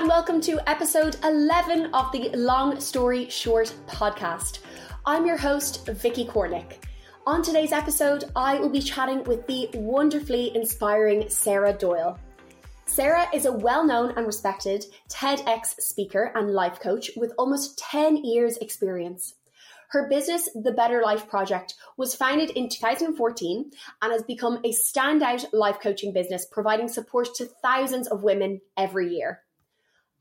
and welcome to episode 11 of the Long Story Short podcast. I'm your host, Vicky Cornick. On today's episode, I will be chatting with the wonderfully inspiring Sarah Doyle. Sarah is a well known and respected TEDx speaker and life coach with almost 10 years' experience. Her business, The Better Life Project, was founded in 2014 and has become a standout life coaching business, providing support to thousands of women every year.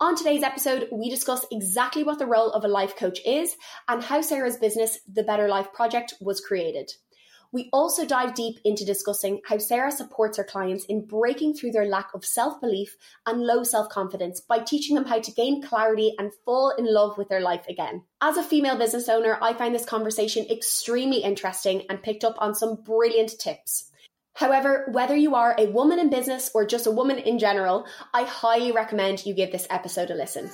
On today's episode, we discuss exactly what the role of a life coach is and how Sarah's business, The Better Life Project, was created. We also dive deep into discussing how Sarah supports her clients in breaking through their lack of self belief and low self confidence by teaching them how to gain clarity and fall in love with their life again. As a female business owner, I find this conversation extremely interesting and picked up on some brilliant tips. However, whether you are a woman in business or just a woman in general, I highly recommend you give this episode a listen.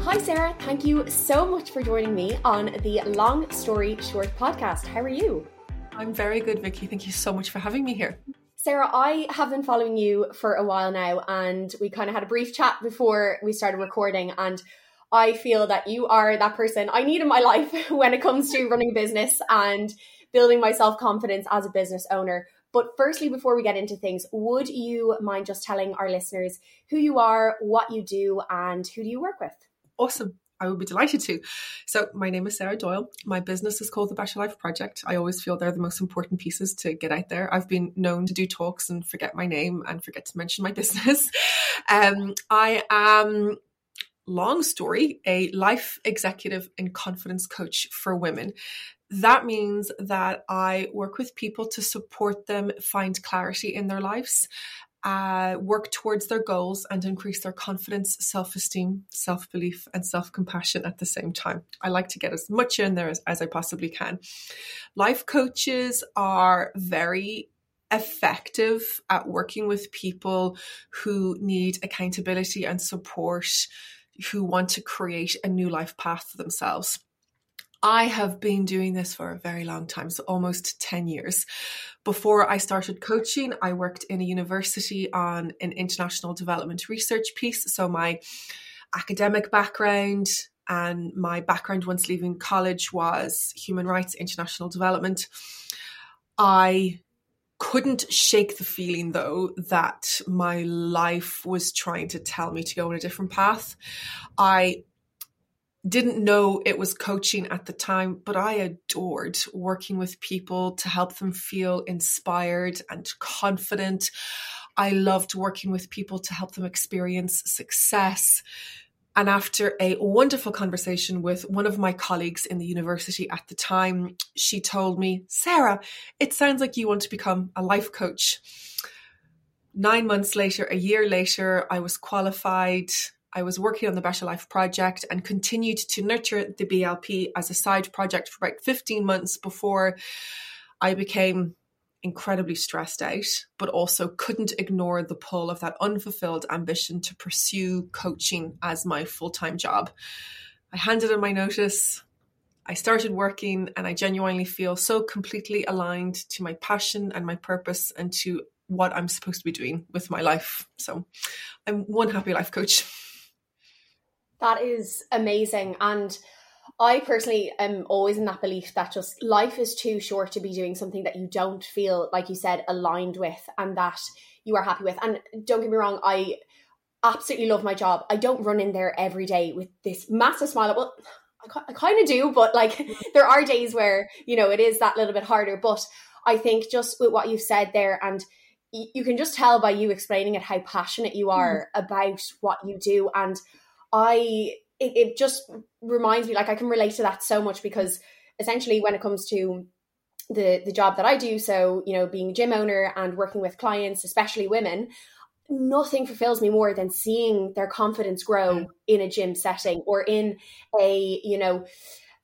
Hi, Sarah. Thank you so much for joining me on the Long Story Short podcast. How are you? I'm very good, Vicky. Thank you so much for having me here. Sarah, I have been following you for a while now, and we kind of had a brief chat before we started recording. And I feel that you are that person I need in my life when it comes to running a business and building my self confidence as a business owner. But firstly, before we get into things, would you mind just telling our listeners who you are, what you do, and who do you work with? Awesome. I would be delighted to. So, my name is Sarah Doyle. My business is called the Better Life Project. I always feel they're the most important pieces to get out there. I've been known to do talks and forget my name and forget to mention my business. Um, I am long story, a life executive and confidence coach for women. That means that I work with people to support them find clarity in their lives, uh, work towards their goals, and increase their confidence, self esteem, self belief, and self compassion at the same time. I like to get as much in there as, as I possibly can. Life coaches are very effective at working with people who need accountability and support who want to create a new life path for themselves. I have been doing this for a very long time, so almost 10 years. Before I started coaching, I worked in a university on an international development research piece. So my academic background and my background once leaving college was human rights, international development. I couldn't shake the feeling though that my life was trying to tell me to go in a different path. I didn't know it was coaching at the time, but I adored working with people to help them feel inspired and confident. I loved working with people to help them experience success, and after a wonderful conversation with one of my colleagues in the university at the time, she told me, Sarah, it sounds like you want to become a life coach. Nine months later, a year later, I was qualified. I was working on the Better Life project and continued to nurture the BLP as a side project for about 15 months before I became incredibly stressed out, but also couldn't ignore the pull of that unfulfilled ambition to pursue coaching as my full time job. I handed in my notice. I started working, and I genuinely feel so completely aligned to my passion and my purpose and to what I'm supposed to be doing with my life. So I'm one happy life coach. That is amazing. And I personally am always in that belief that just life is too short to be doing something that you don't feel, like you said, aligned with and that you are happy with. And don't get me wrong, I absolutely love my job. I don't run in there every day with this massive smile. Well, I, I kind of do, but like there are days where, you know, it is that little bit harder. But I think just with what you've said there and you can just tell by you explaining it how passionate you are mm. about what you do. And I it, it just reminds me like I can relate to that so much because essentially when it comes to the the job that I do, so you know, being a gym owner and working with clients, especially women, nothing fulfills me more than seeing their confidence grow in a gym setting or in a you know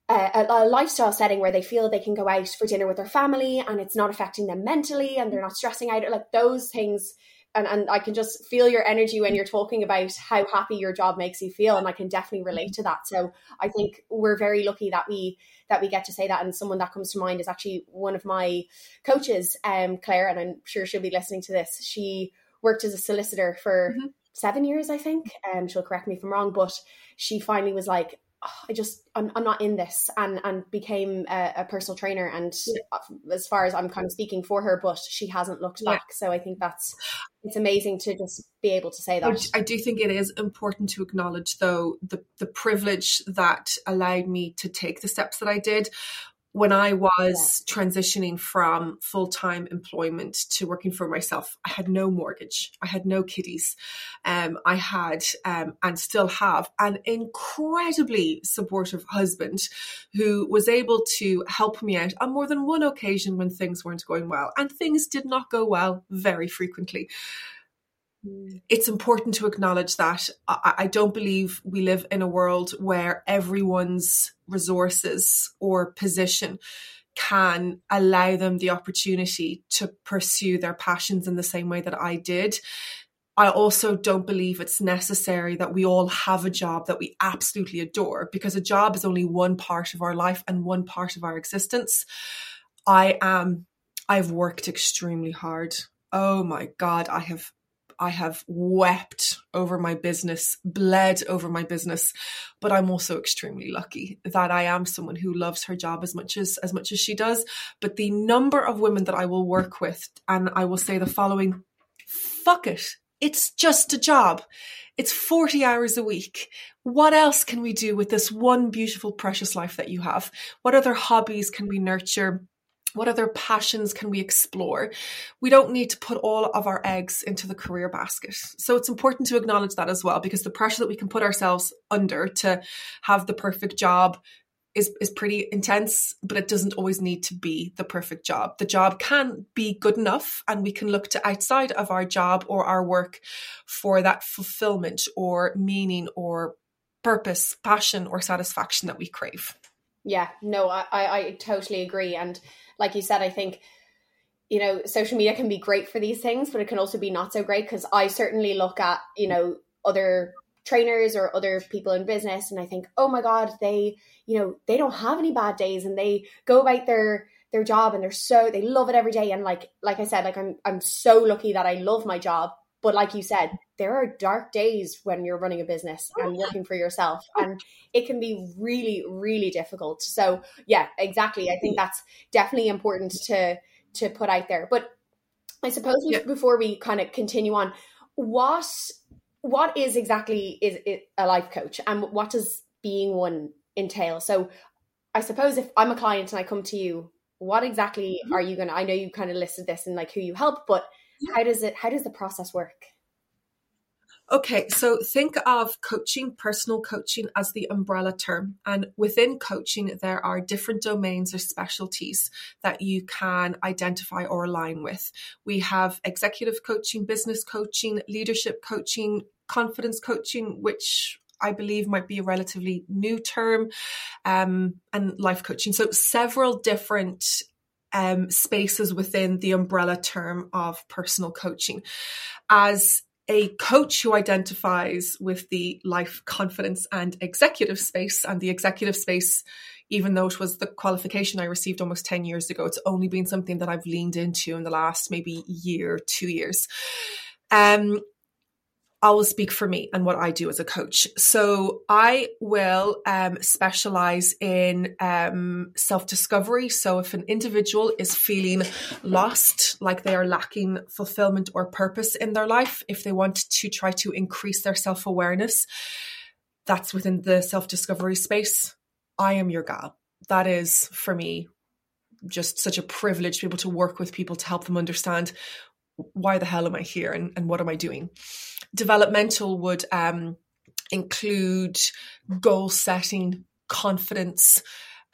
a, a, lifestyle setting where they feel they can go out for dinner with their family and it's not affecting them mentally and they're not stressing out. Like those things and, and I can just feel your energy when you're talking about how happy your job makes you feel. And I can definitely relate to that. So I think we're very lucky that we that we get to say that. And someone that comes to mind is actually one of my coaches, um, Claire, and I'm sure she'll be listening to this. She worked as a solicitor for mm-hmm. seven years, I think. And um, she'll correct me if I'm wrong, but she finally was like, oh, I just I'm, I'm not in this and and became a, a personal trainer and yeah. Uh, as far as I'm kind of speaking for her but she hasn't looked yeah. back so I think that's it's amazing to just be able to say that I do think it is important to acknowledge though the the privilege that allowed me to take the steps that I did when I was yeah. transitioning from full time employment to working for myself, I had no mortgage. I had no kiddies. Um, I had um, and still have an incredibly supportive husband who was able to help me out on more than one occasion when things weren't going well. And things did not go well very frequently Mm. it's important to acknowledge that I, I, don't believe we live in a world where everyone's resources or position can allow them the opportunity to pursue their passions in the same way that I did. I also don't believe it's necessary that we all have a job that we absolutely adore because a job is only one part of our life and one part of our existence. I am, I've worked extremely hard. Oh my God, I have I have wept over my business, bled over my business, but I'm also extremely lucky that I am someone who loves her job as much as as much as she does. But the number of women that I will work with, and I will say the following: "Fuck it, it's just a job." It's 40 hours a week. What else can we do with this one beautiful, precious life that you have? What other hobbies can we nurture? What other passions can we explore? We don't need to put all of our eggs into the career basket. So it's important to acknowledge that as well, because the pressure that we can put ourselves under to have the perfect job is, is pretty intense, but it doesn't always need to be the perfect job. The job can be good enough, and we can look to outside of our job or our work for that fulfillment or meaning or purpose, passion, or satisfaction that we crave. Yeah, no, I, I totally agree. And like you said, I think you know social media can be great for these things, but it can also be not so great because I certainly look at you know other trainers or other people in business and I think, oh my God, they, you know, they don't have any bad days and they go about their their job and they're so they love it every day. And like like I said, like I'm I'm so lucky that I love my job. But like you said, there are dark days when you're running a business and working for yourself, and it can be really, really difficult. So, yeah, exactly. I think that's definitely important to to put out there. But I suppose yeah. before we kind of continue on, what what is exactly is it a life coach, and what does being one entail? So, I suppose if I'm a client and I come to you, what exactly mm-hmm. are you going to? I know you kind of listed this and like who you help, but how does it how does the process work Okay, so think of coaching, personal coaching, as the umbrella term. And within coaching, there are different domains or specialties that you can identify or align with. We have executive coaching, business coaching, leadership coaching, confidence coaching, which I believe might be a relatively new term, um, and life coaching. So, several different um, spaces within the umbrella term of personal coaching. As a coach who identifies with the life confidence and executive space, and the executive space, even though it was the qualification I received almost 10 years ago, it's only been something that I've leaned into in the last maybe year, two years. Um, I will speak for me and what I do as a coach. So I will um, specialize in um, self discovery. So if an individual is feeling lost, like they are lacking fulfillment or purpose in their life, if they want to try to increase their self awareness, that's within the self discovery space. I am your gal. That is for me just such a privilege to be able to work with people to help them understand why the hell am I here and, and what am I doing? Developmental would um, include goal setting, confidence,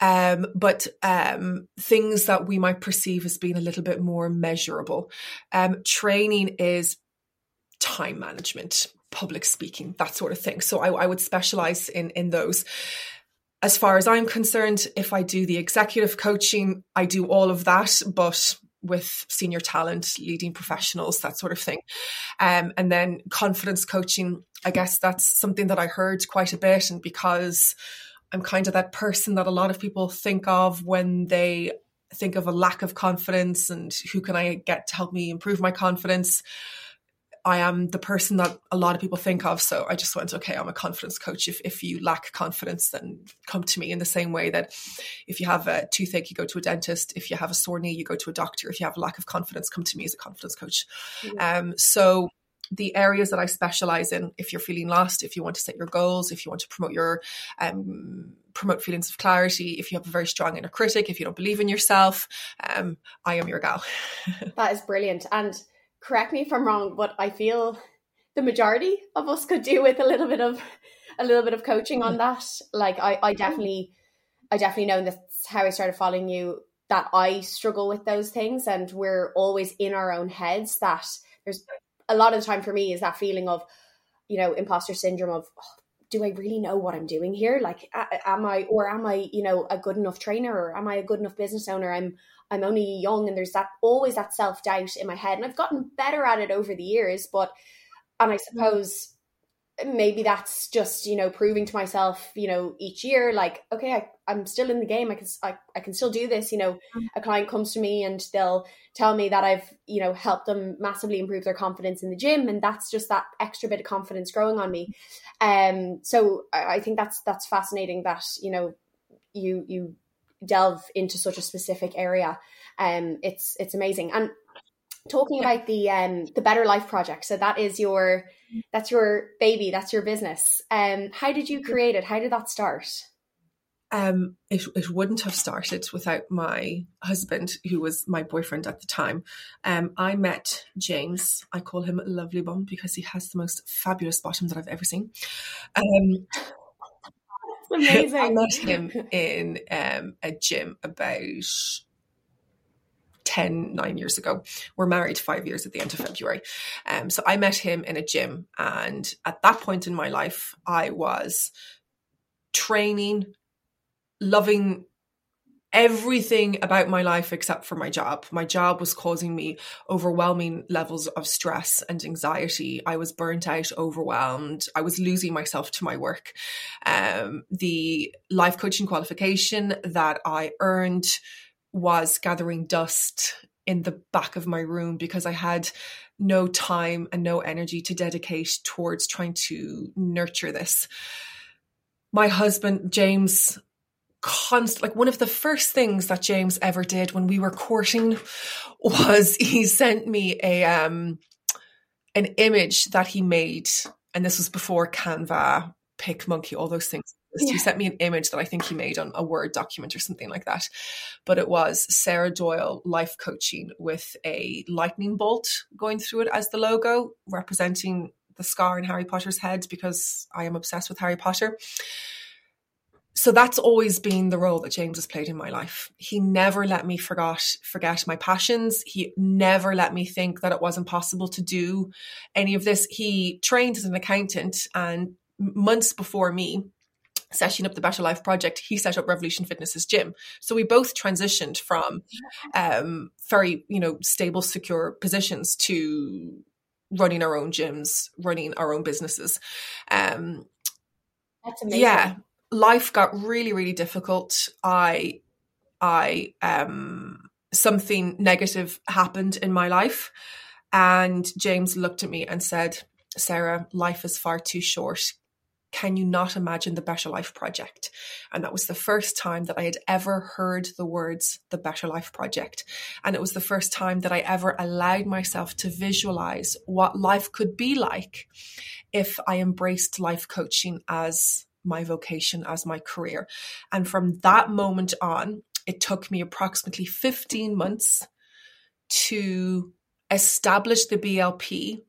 um, but um, things that we might perceive as being a little bit more measurable. Um, training is time management, public speaking, that sort of thing. So I, I would specialize in in those. As far as I'm concerned, if I do the executive coaching, I do all of that, but with senior talent, leading professionals, that sort of thing. Um, and then confidence coaching, I guess that's something that I heard quite a bit. And because I'm kind of that person that a lot of people think of when they think of a lack of confidence and who can I get to help me improve my confidence. I am the person that a lot of people think of. So I just went, okay, I'm a confidence coach. If, if you lack confidence, then come to me in the same way that if you have a toothache, you go to a dentist. If you have a sore knee, you go to a doctor. If you have a lack of confidence, come to me as a confidence coach. Um, so the areas that I specialize in, if you're feeling lost, if you want to set your goals, if you want to promote your um, promote feelings of clarity, if you have a very strong inner critic, if you don't believe in yourself, um, I am your gal. that is brilliant. And correct me if I'm wrong, but I feel the majority of us could do with a little bit of a little bit of coaching on mm. that. Like I, I definitely I definitely know that's how I started following you that I struggle with those things and we're always in our own heads that there's a lot of the time for me is that feeling of, you know, imposter syndrome of, oh, do I really know what I'm doing here? Like, am I, or am I, you know, a good enough trainer, or am I a good enough business owner? I'm, I'm only young, and there's that always that self doubt in my head, and I've gotten better at it over the years. But, and I mm. suppose maybe that's just you know proving to myself you know each year like okay I, i'm still in the game. I can I, I can still do this. You know mm. a client comes to me and they'll tell me that i've you know helped them massively improve their confidence in the gym and that's just that extra bit of confidence growing on me. Um so i, I think that's that's fascinating that you know you you delve into such a specific area. Um it's it's amazing. And talking about the um the better life project so that is your that's your baby that's your business. Um how did you create it? How did that start? Um it, it wouldn't have started without my husband who was my boyfriend at the time. Um i met james. I call him lovely bum because he has the most fabulous bottom that i've ever seen. Um amazing. I met him in um a gym about 10, nine years ago. We're married five years at the end of February. Um, so I met him in a gym. And at that point in my life, I was training, loving everything about my life except for my job. My job was causing me overwhelming levels of stress and anxiety. I was burnt out, overwhelmed. I was losing myself to my work. Um, the life coaching qualification that I earned was gathering dust in the back of my room because I had no time and no energy to dedicate towards trying to nurture this. My husband, James, like one of the first things that James ever did when we were courting was he sent me a um an image that he made and this was before Canva, PicMonkey, all those things yeah. He sent me an image that I think he made on a Word document or something like that. But it was Sarah Doyle life coaching with a lightning bolt going through it as the logo, representing the scar in Harry Potter's head because I am obsessed with Harry Potter. So that's always been the role that James has played in my life. He never let me forgot forget my passions. He never let me think that it wasn't possible to do any of this. He trained as an accountant and months before me setting up the Better Life Project, he set up Revolution Fitness's gym. So we both transitioned from um, very, you know, stable, secure positions to running our own gyms, running our own businesses. Um, That's amazing. Yeah, life got really, really difficult. I, I, um, something negative happened in my life, and James looked at me and said, "Sarah, life is far too short can you not imagine the Better Life Project? And that was the first time that I had ever heard the words the Better Life Project. And it was the first time that I ever allowed myself to visualize what life could be like if I embraced life coaching as my vocation, as my career. And from that moment on, it took me approximately 15 months to establish the BLP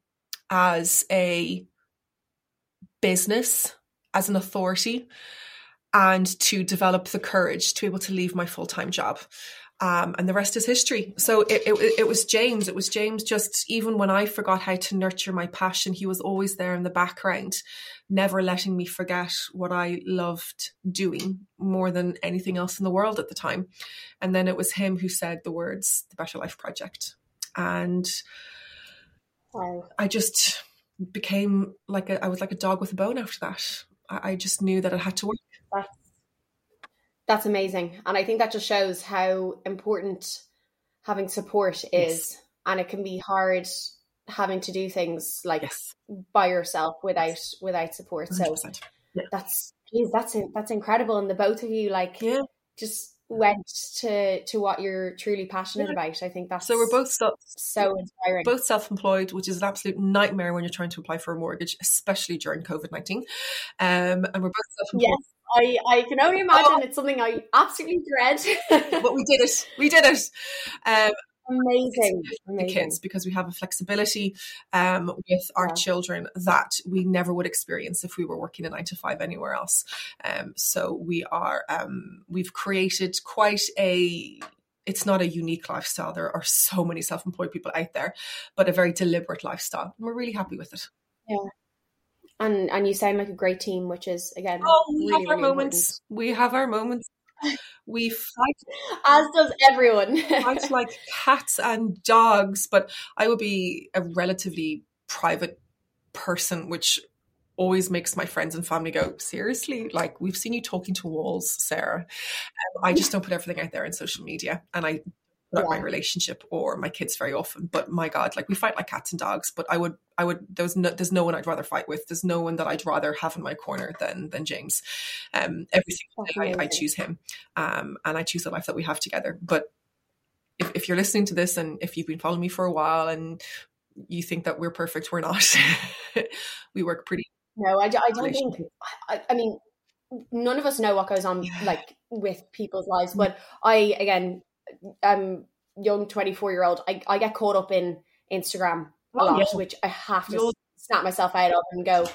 as a business as an authority and to develop the courage to be able to leave my full time job. Um, and the rest is history. So it, it, it was James. It was James. Just even when I forgot how to nurture my passion, he was always there in the background, never letting me forget what I loved doing more than anything else in the world at the time. And then it was him who said the words, "The Better Life Project," and wow. I just became like a, I was like a dog with a bone after that. I, I just knew that it had to work. That's, that's amazing. And I think that just shows how important having support is. Yes. And it can be hard having to do things like Yes. by yourself without without support. So 100%. that's geez, that's that's incredible, and the both of you like Yeah. just went to to what you're truly passionate about. I think that's So we're both self, so inspiring. both self-employed, which is an absolute nightmare when you're trying to apply for a mortgage, especially during COVID nineteen. Um, and we're both self-employed. Yes, I I can only imagine it's something I absolutely dread. But we did it. We did it. Um, amazing, the kids because we have a flexibility um, with our Yeah. children that we never would experience if we were working a nine to five anywhere else. Um, so we are um, we've created quite a. It's not a unique lifestyle. There are so many self-employed people out there, but a very deliberate lifestyle. And we're really happy with it. Yeah and and you sound like a great team, which is again Oh, we really, have our really moments. We have our moments. We fight as does everyone. fight like cats and dogs, but I would be a relatively private person, which always makes my friends and family go, seriously? Like, we've seen you talking to walls, Sarah. Um, I just don't put everything out there in social media. And I put my relationship or my kids very often. But my God, like we fight like cats and dogs. But I would, I would, there's no, there's no one I'd rather fight with. There's no one that I'd rather have in my corner than, than James. Um, every single day I, I choose him. Um, and I choose the life that we have together. But if, if you're listening to this and if you've been following me for a while and you think that we're perfect, we're not. we work pretty. No, I don't think. I, I mean, none of us know what goes on Yeah. like with people's lives, but I again, um, young twenty four year old, I I get caught up in Instagram a Oh, lot, yeah. which I have to You'll- snap myself out of and go,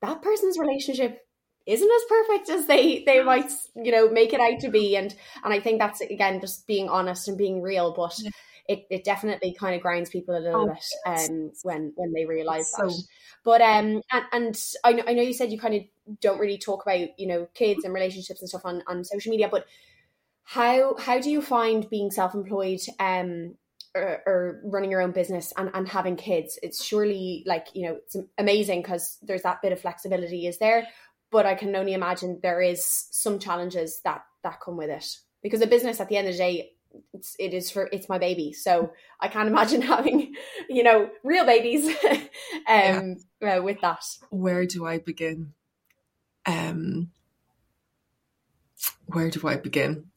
that person's relationship isn't as perfect as they they might you know make it out to be, and and I think that's again just being honest and being real, but. Yeah. It, it definitely kind of grinds people a little Oh, bit um, when when they realize So- that. But um, and, and I know, I know you said you kind of don't really talk about you know kids and relationships and stuff on, on social media, but how how do you find being self employed um or, or running your own business and, and having kids? It's surely like you know it's amazing because there's that bit of flexibility is there, but I can only imagine there is some challenges that that come with it because a business at the end of the day. It's, it is for it's my baby, so I can't imagine having, you know, real babies, um, uh, with that. Where do I begin? Um, where do I begin?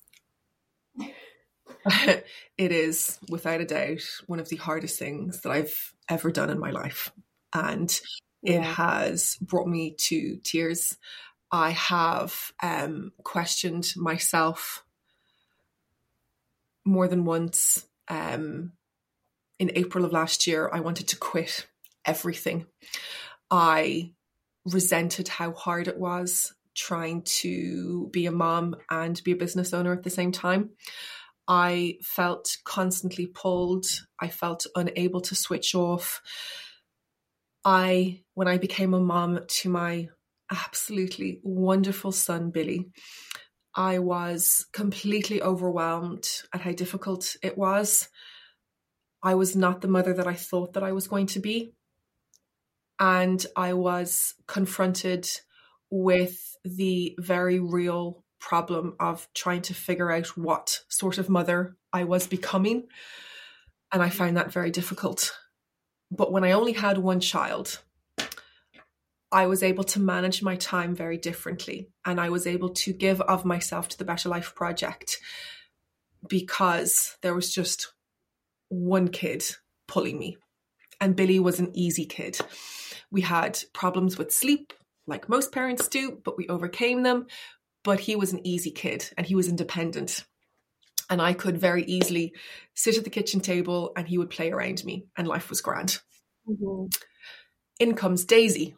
it is without a doubt one of the hardest things that I've ever done in my life. And it has brought me to tears. I have um, questioned myself more than once. Um, in April of last year, I wanted to quit everything. I resented how hard it was trying to be a mom and be a business owner at the same time. I felt constantly pulled. I felt unable to switch off. I, when I became a mom to my absolutely wonderful son, Billy, I was completely overwhelmed at how difficult it was. I was not the mother that I thought that I was going to be. And I was confronted with the very real problem of trying to figure out what sort of mother I was becoming. And I found that very difficult. But when I only had one child, I was able to manage my time very differently. And I was able to give of myself to the Better Life Project because there was just one kid pulling me. And Billy was an easy kid. We had problems with sleep, like most parents do, but we overcame them. But he was an easy kid and he was independent. And I could very easily sit at the kitchen table and he would play around me, and life was grand. Mm-hmm. In comes Daisy,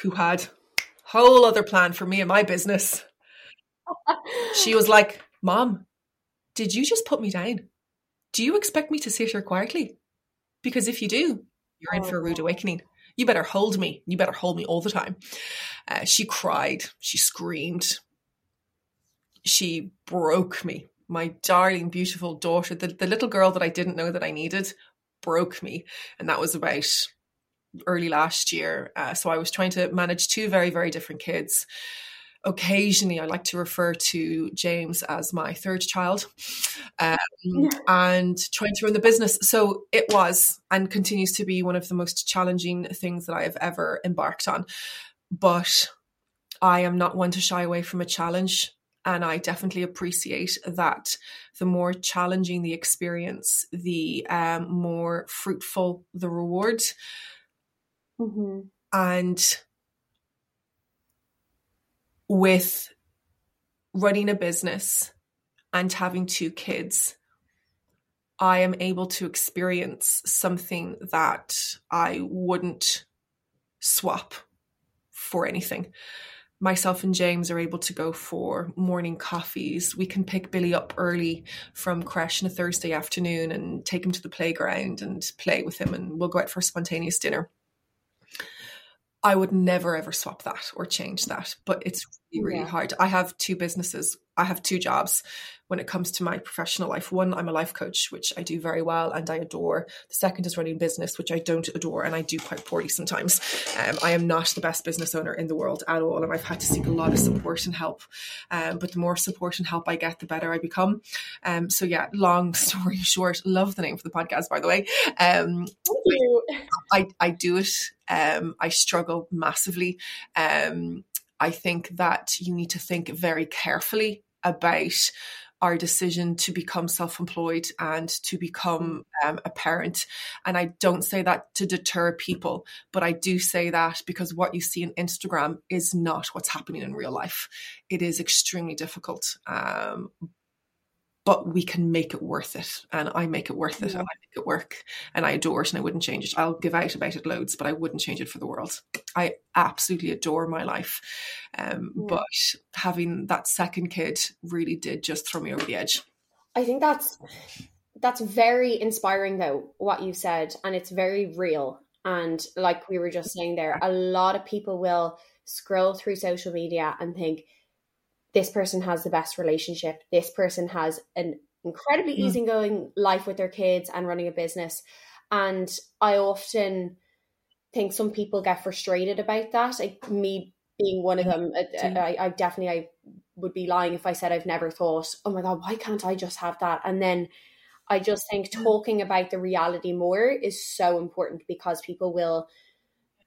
who had a whole other plan for me and my business. She was like, Mom, did you just put me down? Do you expect me to sit here quietly? Because if you do, you're in for a rude awakening. You better hold me. You better hold me all the time. Uh, she cried. She screamed. She broke me. My darling, beautiful daughter, the, the little girl that I didn't know that I needed, broke me. And that was about early last year. Uh, so I was trying to manage two very, very different kids occasionally I like to refer to James as my third child um, and trying to run the business. So it was and continues to be one of the most challenging things that I have ever embarked on. But I am not one to shy away from a challenge. And I definitely appreciate that the more challenging the experience, the um, more fruitful the reward. Mm-hmm. And with running a business and having two kids, I am able to experience something that I wouldn't swap for anything. Myself and James are able to go for morning coffees. We can pick Billy up early from crash on a Thursday afternoon and take him to the playground and play with him, and we'll go out for a spontaneous dinner. I would never ever swap that or change that, but it's really, really yeah. hard. I have two businesses, I have two jobs when it comes to my professional life. One, I'm a life coach, which I do very well and I adore. The second is running business, which I don't adore and I do quite poorly sometimes. Um, I am not the best business owner in the world at all, and I've had to seek a lot of support and help. Um, but the more support and help I get, the better I become. Um, so yeah, long story short, love the name for the podcast, by the way. Um, Thank you. I, I do it. Um, I struggle massively. Um, I think that you need to think very carefully about our decision to become self employed and to become um, a parent. And I don't say that to deter people, but I do say that because what you see on Instagram is not what's happening in real life. It is extremely difficult. Um, but we can make it worth it. And I make it worth it yeah. and I make it work and I adore it and I wouldn't change it. I'll give out about it loads, but I wouldn't change it for the world. I absolutely adore my life. Um, yeah. But having that second kid really did just throw me over the edge. I think that's that's very inspiring though, what you said, and it's very real. And like we were just saying there, a lot of people will scroll through social media and think, this person has the best relationship. This person has an incredibly mm. easygoing life with their kids and running a business. And i often think some people get frustrated about that. Like me being one of them I, I, definitely i would be lying if i said i've never thought oh my god why can't i just have that? And then i just think talking about the reality more is so important because people will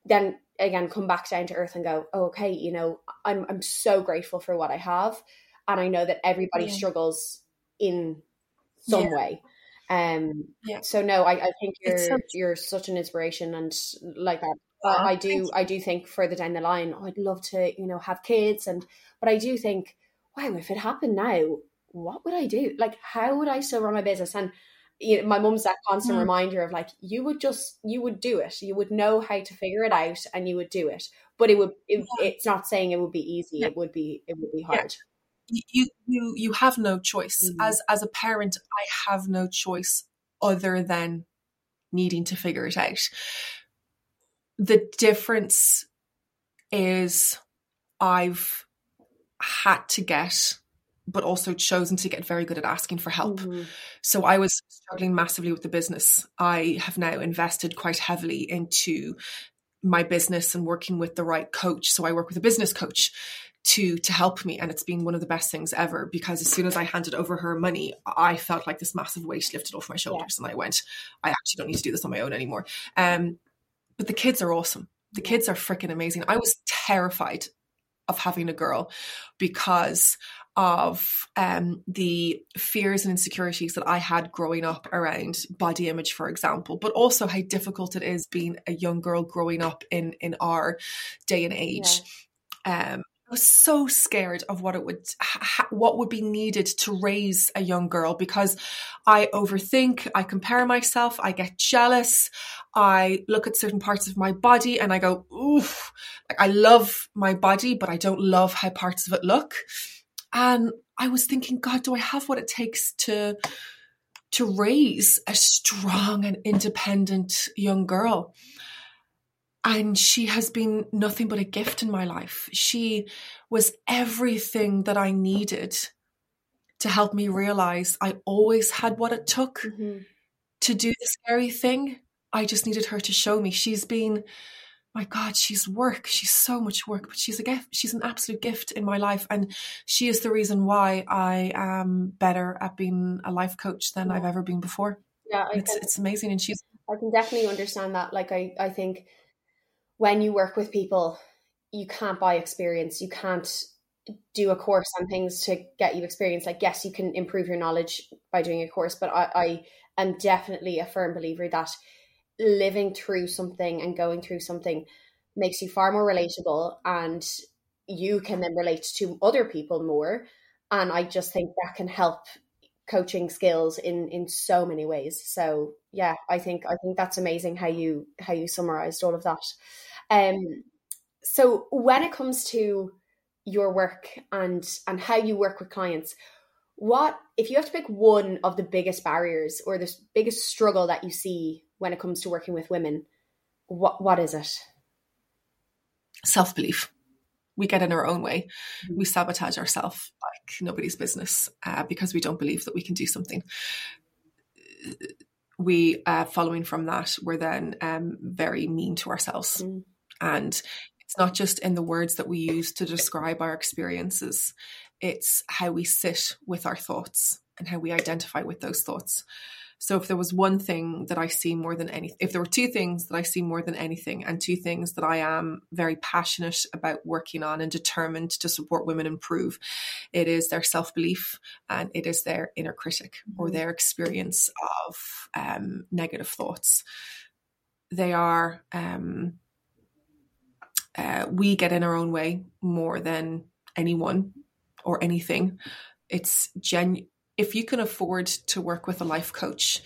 then again come back down to earth and go oh, okay you know i'm i'm so grateful for what i have. And i know that everybody yeah. struggles in some yeah. way. Um yeah. so no i, I think you're such- you're such an inspiration and like that. Uh, I do I do think further down the line oh, I'd love to you know have kids. And but I do think wow if it happened now what would I do? Like how would I still run my business? And you know, my mum's that constant mm. reminder of like you would just you would do it you would know how to figure it out and you would do it but it would it, yeah. it's not saying it would be easy yeah. it would be it would be hard yeah. you you you have no choice mm. as as a parent i have no choice other than needing to figure it out the difference is i've had to get but also chosen to get very good at asking for help. Mm-hmm. So I was struggling massively with the business. I have now invested quite heavily into my business and working with the right coach. So I work with a business coach to to help me and it's been one of the best things ever because as soon as I handed over her money I felt like this massive weight lifted off my shoulders yeah. and I went I actually don't need to do this on my own anymore um but the kids are awesome the kids are freaking amazing I was terrified of having a girl because of um, the fears and insecurities that I had growing up around body image, for example, but also how difficult it is being a young girl growing up in in our day and age. Yeah. Um, I was so scared of what it would, ha, what would be needed to raise a young girl because I overthink, I compare myself, I get jealous, I look at certain parts of my body and I go, oof, like I love my body, but I don't love how parts of it look. And I was thinking, God, do I have what it takes to to raise a strong and independent young girl? And she has been nothing but a gift in my life. She was everything that I needed to help me realize I always had what it took mm-hmm. to do the scary thing. I just needed her to show me. She's been my God, she's work. She's so much work, but she's a gift. She's an absolute gift in my life. And she is the reason why I am better at being a life coach than I've ever been before. Yeah, it's, can, it's amazing. And she's, I can definitely understand that. Like, I, I think when you work with people, you can't buy experience. You can't do a course on things to get you experience. Like, yes, you can improve your knowledge by doing a course, but I, I am definitely a firm believer that living through something and going through something makes you far more relatable and you can then relate to other people more. And i just think that can help coaching skills in in so many ways. So yeah i think i think that's amazing how you how you summarized all of that. Um so when it comes to your work and and how you work with clients what if you have to pick one of the biggest barriers or the biggest struggle that you see when it comes to working with women, what what is it? Self belief. We get in our own way. Mm-hmm. We sabotage ourselves like nobody's business uh, because we don't believe that we can do something. We, uh, following from that, we're then um, very mean to ourselves. Mm. And it's not just in the words that we use to describe our experiences, it's how we sit with our thoughts and how we identify with those thoughts. So if there was one thing that I see more than anything, if there were two things that I see more than anything, and two things that I am very passionate about working on and determined to support women improve, it is their self belief and it is their inner critic or mm-hmm. their experience of um, negative thoughts. They are, um, uh, we get in our own way more than anyone or anything. It's gen if you can afford to work with a life coach,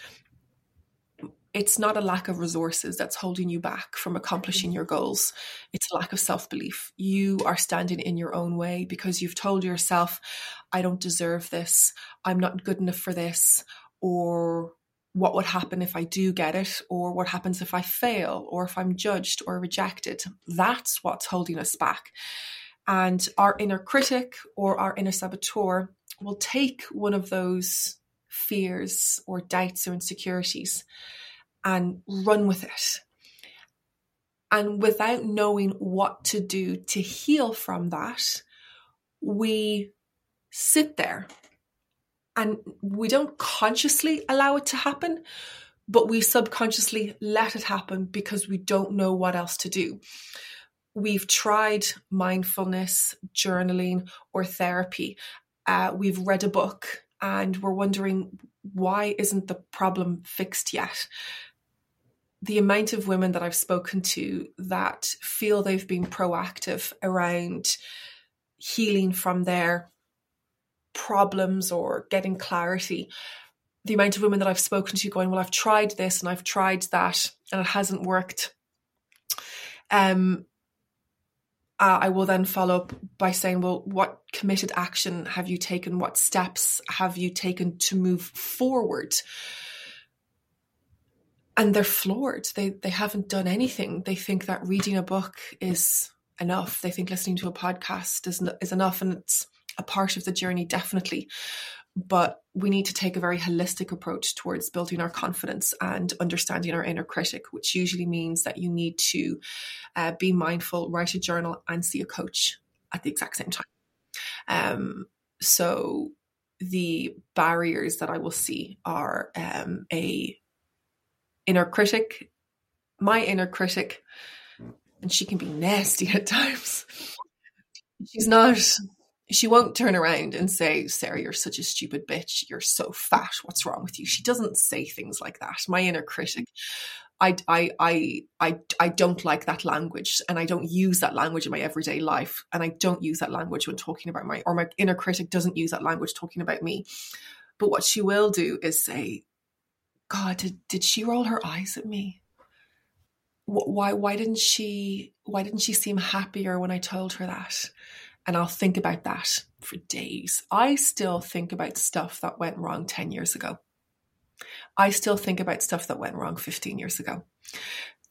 it's not a lack of resources that's holding you back from accomplishing your goals. It's a lack of self belief. You are standing in your own way because you've told yourself, I don't deserve this. I'm not good enough for this. Or what would happen if I do get it? Or what happens if I fail? Or if I'm judged or rejected? That's what's holding us back. And our inner critic or our inner saboteur will take one of those fears or doubts or insecurities and run with it. And without knowing what to do to heal from that, we sit there and we don't consciously allow it to happen, but we subconsciously let it happen because we don't know what else to do. We've tried mindfulness, journaling, or therapy, uh, we've read a book and we're wondering why isn't the problem fixed yet? The amount of women that I've spoken to that feel they've been proactive around healing from their problems or getting clarity. The amount of women that I've spoken to going, Well, I've tried this and I've tried that and it hasn't worked. Um, uh, I will then follow up by saying, well, what committed action have you taken? What steps have you taken to move forward? And they're floored. They they haven't done anything. They think that reading a book is enough. They think listening to a podcast is is enough, and it's a part of the journey, definitely but we need to take a very holistic approach towards building our confidence and understanding our inner critic, which usually means that you need to uh, be mindful, write a journal, and see a coach at the exact same time. Um, so the barriers that I will see are um, a inner critic, my inner critic, and she can be nasty at times. She's not she won't turn around and say, Sarah, you're such a stupid bitch. You're so fat. What's wrong with you? She doesn't say things like that. My inner critic. I, I, I, I, I don't like that language and I don't use that language in my everyday life. And I don't use that language when talking about my, or my inner critic doesn't use that language talking about me. But what she will do is say, God, did, did she roll her eyes at me? Why, why didn't she, why didn't she seem happier when I told her that? And I'll think about that for days. I still think about stuff that went wrong 10 years ago. I still think about stuff that went wrong 15 years ago.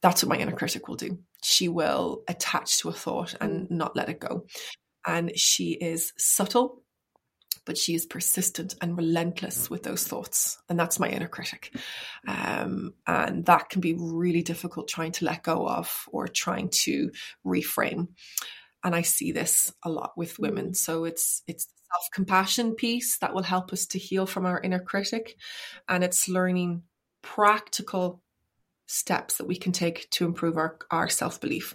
That's what my inner critic will do. She will attach to a thought and not let it go. And she is subtle but she is persistent and relentless with those thoughts. And that's my inner critic. Um, and that can be really difficult trying to let go of or trying to reframe. And I see this a lot with women. Mm. So it's, it's self compassion piece that will help us to heal from our inner critic. And it's learning practical steps that we can take to improve our, our self belief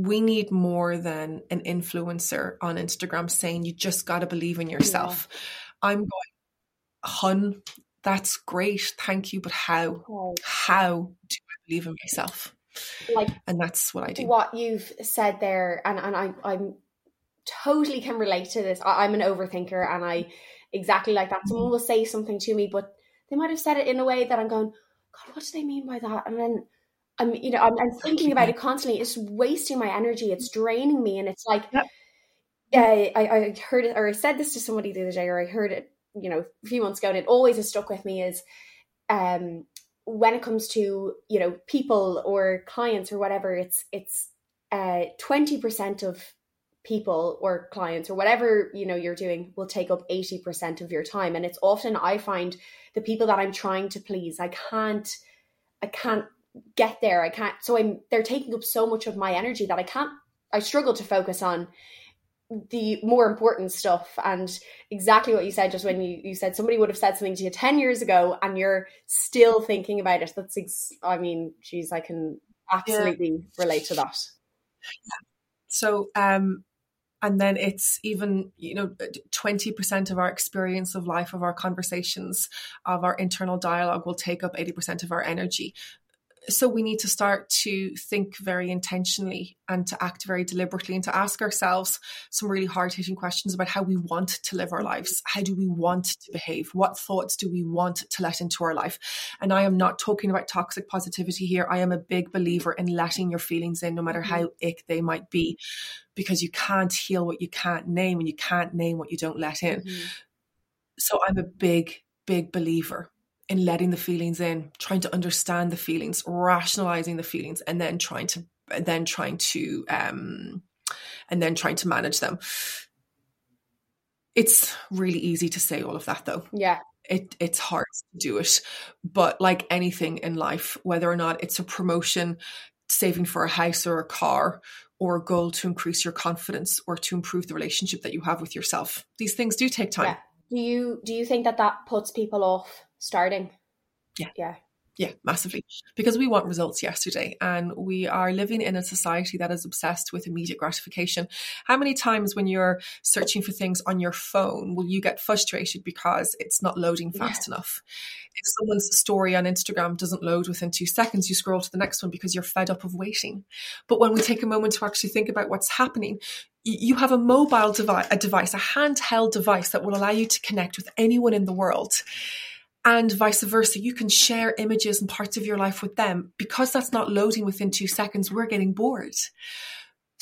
we need more than an influencer on Instagram saying you just got to believe in yourself. Yeah. I'm going, hun, that's great, thank you, but how? How do I believe in myself? Like, and that's what I do. What you've said there, and and I I'm totally can relate to this. I, am an overthinker, and I exactly like that. Someone mm-hmm. will say something to me, but they might have said it in a way that I'm going, God, what do they mean by that? And then I'm, you know, I'm, I'm thinking about it constantly. It's wasting my energy. It's draining me, and it's like, yep. I, I heard it, or I said this to somebody the other day, or I heard it, you know, a few months ago, and it always has stuck with me. Is um, when it comes to you know people or clients or whatever, it's it's uh, twenty percent of people or clients or whatever you know you're doing will take up 80% of your time and it's often i find the people that i'm trying to please i can't i can't get there. I can't. So I'm. They're taking up so much of my energy that I can't. I struggle to focus on the more important stuff. And exactly what you said just when you, you said somebody would have said something to you 10 years ago and you're still thinking about it. That's ex- i mean geez i can absolutely yeah. relate to that. So um and then it's even you know 20% of our experience of life of our conversations of our internal dialogue will take up 80% of our energy so we need to start to think very intentionally and to act very deliberately and to ask ourselves some really hard hitting questions about how we want to live our lives. How do we want to behave? What thoughts do we want to let into our life? And I am not talking about toxic positivity here. I am a big believer in letting your feelings in, no matter how mm-hmm. ick they might be, because you can't heal what you can't name and you can't name what you don't let in. Mm-hmm. So I'm a big, big believer in letting the feelings in, trying to understand the feelings, rationalizing the feelings, and then trying to and then trying to um and then trying to manage them. It's really easy to say all of that though. Yeah. It it's hard to do it. But like anything in life, whether or not it's a promotion, saving for a house or a car, or a goal to increase your confidence or to improve the relationship that you have with yourself. These things do take time. Yeah. Do you do you think that that puts people off starting. Yeah. Yeah. Yeah, massively. Because we want results yesterday and we are living in a society that is obsessed with immediate gratification. How many times when you're searching for things on your phone will you get frustrated because it's not loading fast yeah. enough? If someone's story on Instagram doesn't load within two seconds, you scroll to the next one because you're fed up of waiting. But when we take a moment to actually think about what's happening, you have a mobile device, a device, a handheld device that will allow you to connect with anyone in the world and vice versa. You can share images and parts of your life with them. Because that's not loading within two seconds, we're getting bored.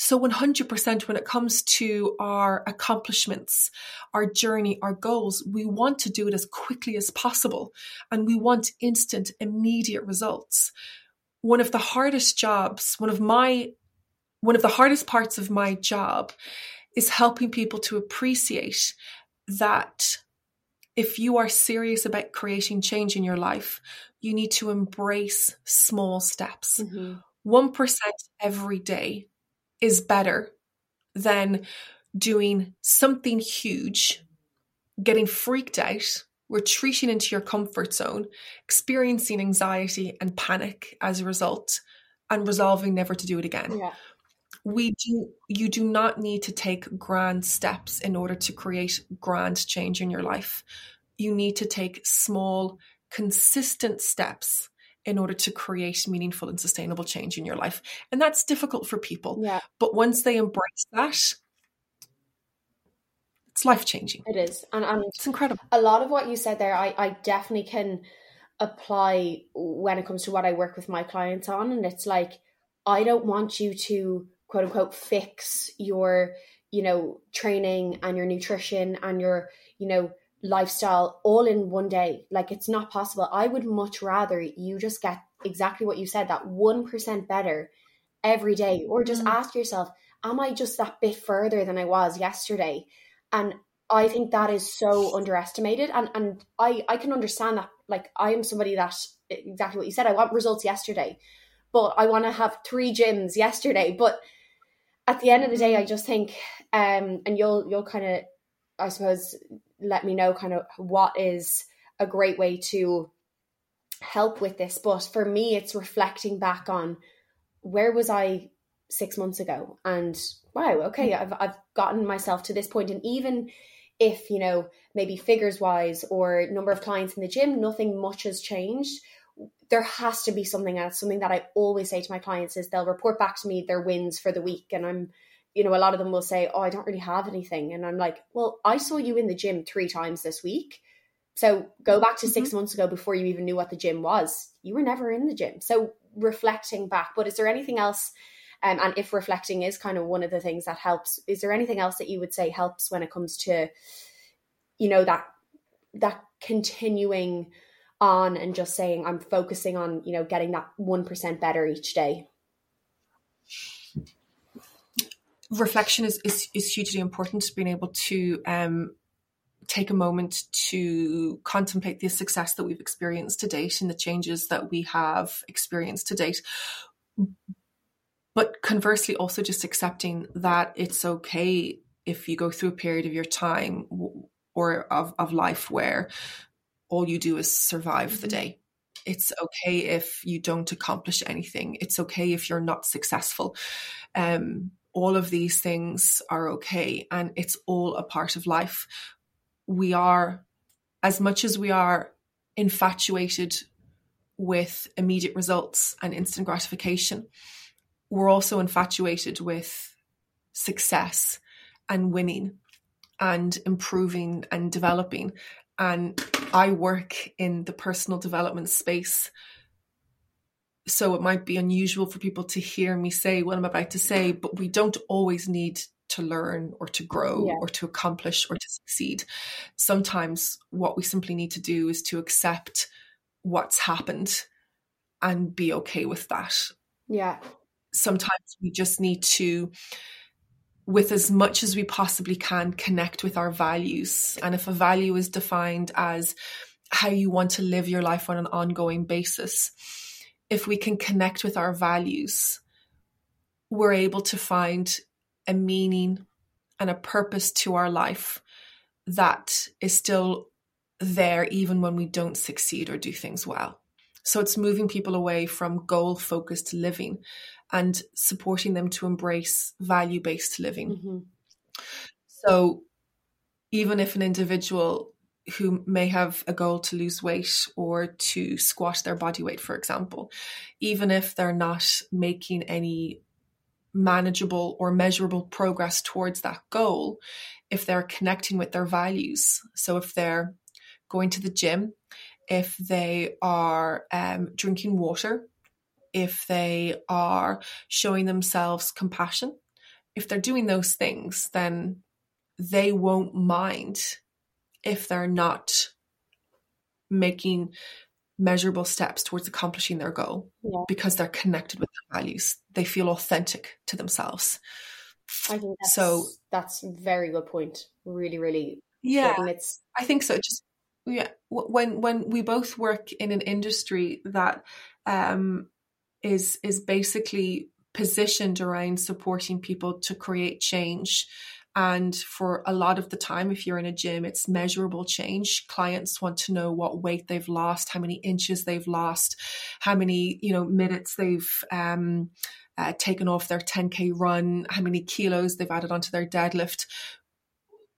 So 100% when it comes to our accomplishments, our journey, our goals, we want to do it as quickly as possible and we want instant, immediate results. One of the hardest jobs, one of my, one of the hardest parts of my job is helping people to appreciate that if you are serious about creating change in your life, you need to embrace small steps. Mm-hmm. 1% every day is better than doing something huge, getting freaked out, retreating into your comfort zone, experiencing anxiety and panic as a result, and resolving never to do it again. Yeah. We do you do not need to take grand steps in order to create grand change in your life you need to take small, consistent steps in order to create meaningful and sustainable change in your life. And that's difficult for people. Yeah. But once they embrace that, it's life changing. It is. And, and it's incredible. A lot of what you said there, I, I definitely can apply when it comes to what I work with my clients on. And it's like, I don't want you to quote unquote fix your, you know, training and your nutrition and your, you know, lifestyle all in one day. Like it's not possible. I would much rather you just get exactly what you said, that 1% better every day, or just mm. ask yourself, am I just that bit further than I was yesterday? And I think that is so underestimated, and and I I can understand that. Like I am somebody that exactly what you said. I want results yesterday, but I want to have three gyms yesterday. But at the end of the day, I just think, um, and you'll you'll kind of, I suppose, let me know kind of what is a great way to help with this. But for me, it's reflecting back on where was I six months ago, and wow, okay, I've I've gotten myself to this point, and even if you know maybe figures wise or number of clients in the gym nothing much has changed there has to be something else. Something that i always say to my clients is they'll report back to me their wins for the week and i'm you know a lot of them will say oh i don't really have anything. And i'm like well i saw you in the gym three times this week. So go back to mm-hmm. six months ago before you even knew what the gym was. You were never in the gym. So reflecting back but is there anything else um, and if reflecting is kind of one of the things that helps, is there anything else that you would say helps when it comes to, you know, that that continuing on and just saying I'm focusing on, you know, getting that one percent better each day? Reflection is, is is hugely important. Being able to um, take a moment to contemplate the success that we've experienced to date and the changes that we have experienced to date but conversely, also just accepting that it's okay if you go through a period of your time or of, of life where all you do is survive mm-hmm. the day. It's okay if you don't accomplish anything. It's okay if you're not successful. Um, all of these things are okay, and it's all a part of life. We are, as much as we are infatuated with immediate results and instant gratification, we're also infatuated with success and winning and improving and developing. And I work in the personal development space. So it might be unusual for people to hear me say what I'm about to say, but we don't always need to learn or to grow yeah. or to accomplish or to succeed. Sometimes what we simply need to do is to accept what's happened and be okay with that. Yeah sometimes we just need to with as much as we possibly can connect with our values. And if a value is defined as how you want to live your life on an ongoing basis if we can connect with our values we're able to find a meaning and a purpose to our life that is still there even when we don't succeed or do things well so it's moving people away from goal focused living and supporting them to embrace value based living. Mm-hmm. So, even if an individual who may have a goal to lose weight or to squash their body weight, for example, even if they're not making any manageable or measurable progress towards that goal, if they're connecting with their values, so if they're going to the gym, if they are um, drinking water if they are showing themselves compassion, if they're doing those things, then they won't mind if they're not making measurable steps towards accomplishing their goal yeah. because they're connected with their values. They feel authentic to themselves. I think that's, so. That's a very good point. Really, really. Yeah, it's. I think so. Just yeah, when when we both work in an industry that um, is is basically positioned around supporting people to create change. And for a lot of the time if you're in a gym it's measurable change. Clients want to know what weight they've lost how many inches they've lost how many you know minutes they've um, uh, taken off their 10k run how many kilos they've added onto their deadlift.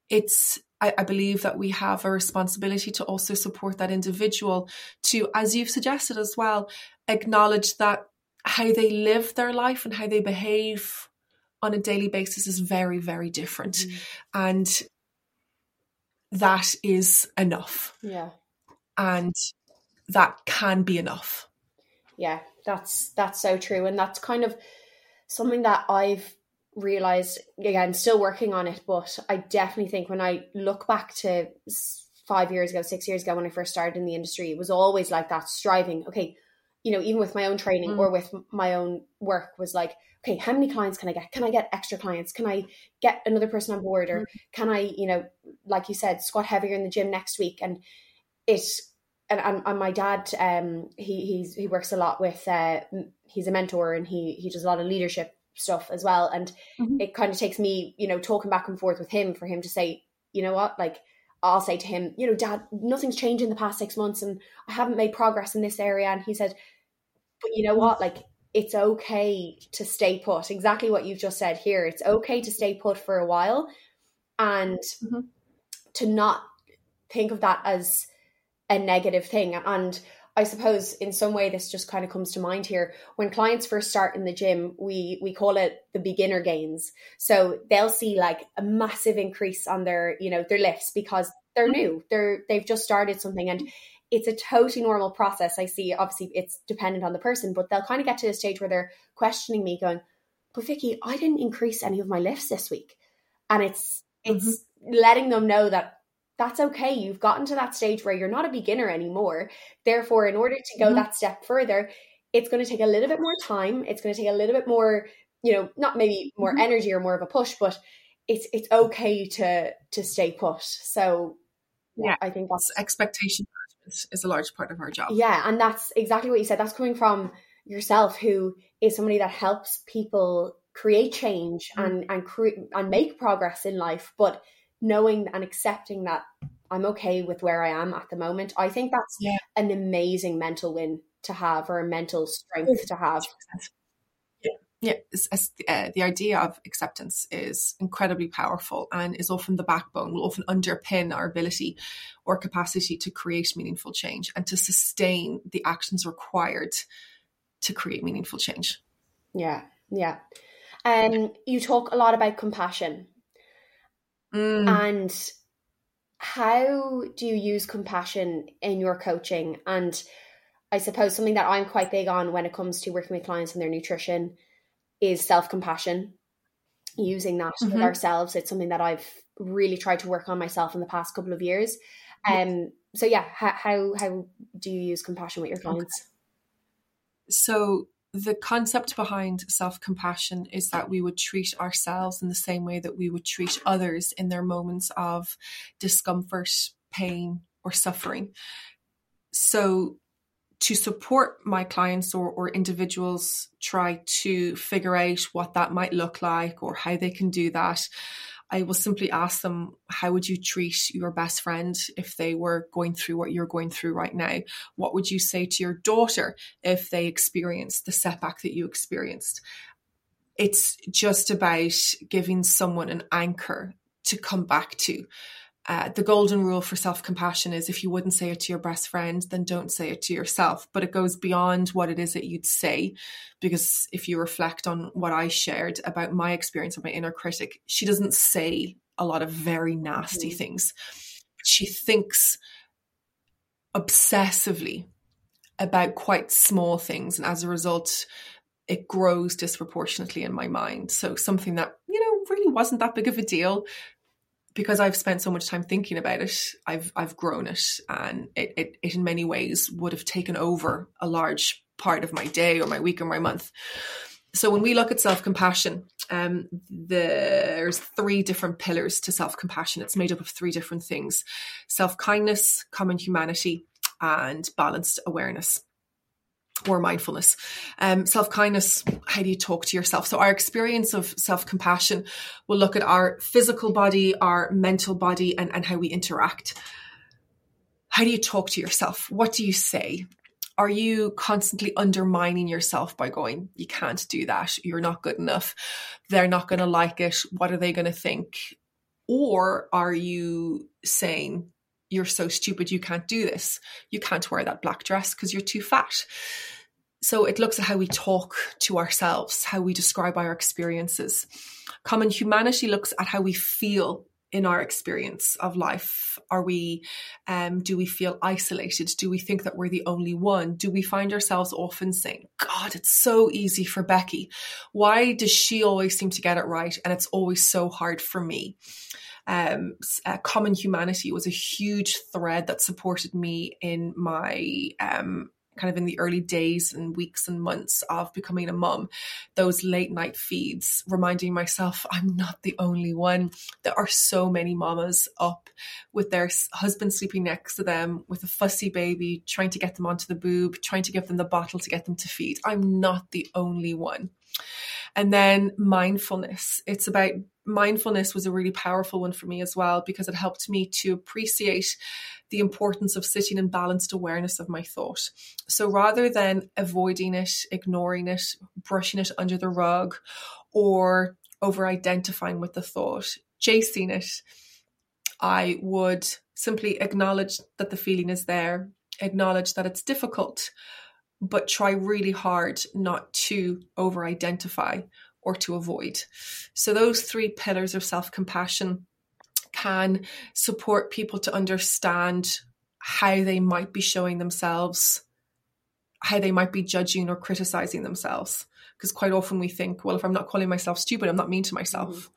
It's I, I believe that we have a responsibility to also support that individual to as you've suggested as well acknowledge that how they live their life and how they behave on a daily basis is very, very different. Mm. And that is enough. Yeah. And that can be enough. Yeah, that's that's so true. And that's kind of something that I've realized again, still working on it, but I definitely think when I look back to five years ago, six years ago when I first started in the industry, it was always like that striving. Okay, you know, even with my own training mm. or with my own work, was like, okay, how many clients can I get? Can I get extra clients? Can I get another person on board? Or mm. can I, you know, like you said, squat heavier in the gym next week? And it, and, and, and my dad, um, he he's he works a lot with, uh, he's a mentor and he he does a lot of leadership stuff as well. And mm-hmm. it kind of takes me, you know, talking back and forth with him for him to say, you know what, like I'll say to him, you know, Dad, nothing's changed in the past six months, and I haven't made progress in this area. And he said, but you know what, like it's okay to stay put. Exactly what you've just said here. It's okay to stay put for a while, and mm-hmm. to not think of that as a negative thing. And I suppose in some way this just kind of comes to mind here. When clients first start in the gym, we we call it the beginner gains. So they'll see like a massive increase on their, you know, their lifts because they're mm-hmm. new. They're they've just started something and it's a totally normal process. I see obviously it's dependent on the person, but they'll kind of get to a stage where they're questioning me going, "But Vicky, I didn't increase any of my lifts this week." And it's it's mm-hmm. letting them know that that's okay. You've gotten to that stage where you're not a beginner anymore. Therefore, in order to go mm-hmm. that step further, it's going to take a little bit more time. It's going to take a little bit more, you know, not maybe more mm-hmm. energy or more of a push, but it's it's okay to to stay put. So yeah, I think that's expectation is a large part of our job. Yeah, and that's exactly what you said. That's coming from yourself, who is somebody that helps people create change mm-hmm. and and create and make progress in life, but knowing and accepting that I'm okay with where I am at the moment. I think that's yeah. an amazing mental win to have or a mental strength to have. Yeah, yeah. Uh, the idea of acceptance is incredibly powerful and is often the backbone, will often underpin our ability or capacity to create meaningful change and to sustain the actions required to create meaningful change. Yeah, yeah. Um, you talk a lot about compassion Mm. And how do you use compassion in your coaching? And I suppose something that I'm quite big on when it comes to working with clients and their nutrition is self compassion. Using that mm-hmm. with ourselves, it's something that I've really tried to work on myself in the past couple of years. Um, so yeah, how, how how do you use compassion with your clients? Okay. So the concept behind self compassion is that we would treat ourselves in the same way that we would treat others in their moments of discomfort, pain, or suffering. So, to support my clients or, or individuals try to figure out what that might look like or how they can do that, I will simply ask them, how would you treat your best friend if they were going through what you're going through right now? What would you say to your daughter if they experienced the setback that you experienced? It's just about giving someone an anchor to come back to uh, the golden rule for self compassion is if you wouldn't say it to your best friend, then don't say it to yourself. But it goes beyond what it is that you'd say. Because if you reflect on what I shared about my experience of my inner critic, she doesn't say a lot of very nasty mm-hmm. things. She thinks obsessively about quite small things. And as a result, it grows disproportionately in my mind. So something that, you know, really wasn't that big of a deal because I've spent so much time thinking about it, I've I've grown it, and it, it, it in many ways would have taken over a large part of my day or my week or my month. So when we look at self compassion, um, there's three different pillars to self compassion. It's made up of three different things: self kindness, common humanity, and balanced awareness or mindfulness. Um, self kindness, how do you talk to yourself? So, our experience of self compassion will look at our physical body, our mental body, and, and how we interact. How do you talk to yourself? What do you say? Are you constantly undermining yourself by going, you can't do that, you're not good enough, they're not going to like it, what are they going to think? Or are you saying, you're so stupid, you can't do this. You can't wear that black dress because you're too fat. So it looks at how we talk to ourselves, how we describe our experiences. Common humanity looks at how we feel in our experience of life. Are we, um, do we feel isolated? Do we think that we're the only one? Do we find ourselves often saying, God, it's so easy for Becky. Why does she always seem to get it right? And it's always so hard for me um, uh, common humanity was a huge thread that supported me in my um, kind of in the early days and weeks and months of becoming a mum, those late night feeds, reminding myself I'm not the only one. There are so many mamas up with their husband sleeping next to them with a fussy baby, trying to get them onto the boob, trying to give them the bottle to get them to feed. I'm not the only one. And then mindfulness. It's about mindfulness was a really powerful one for me as well because it helped me to appreciate the importance of sitting in balanced awareness of my thought. So rather than avoiding it, ignoring it, brushing it under the rug, or over identifying with the thought, chasing it, I would simply acknowledge that the feeling is there, acknowledge that it's difficult, but try really hard not to over identify or to avoid. So, those three pillars of self compassion can support people to understand how they might be showing themselves, how they might be judging or criticizing themselves. Because quite often we think, well, if I'm not calling myself stupid, I'm not mean to myself. Mm-hmm.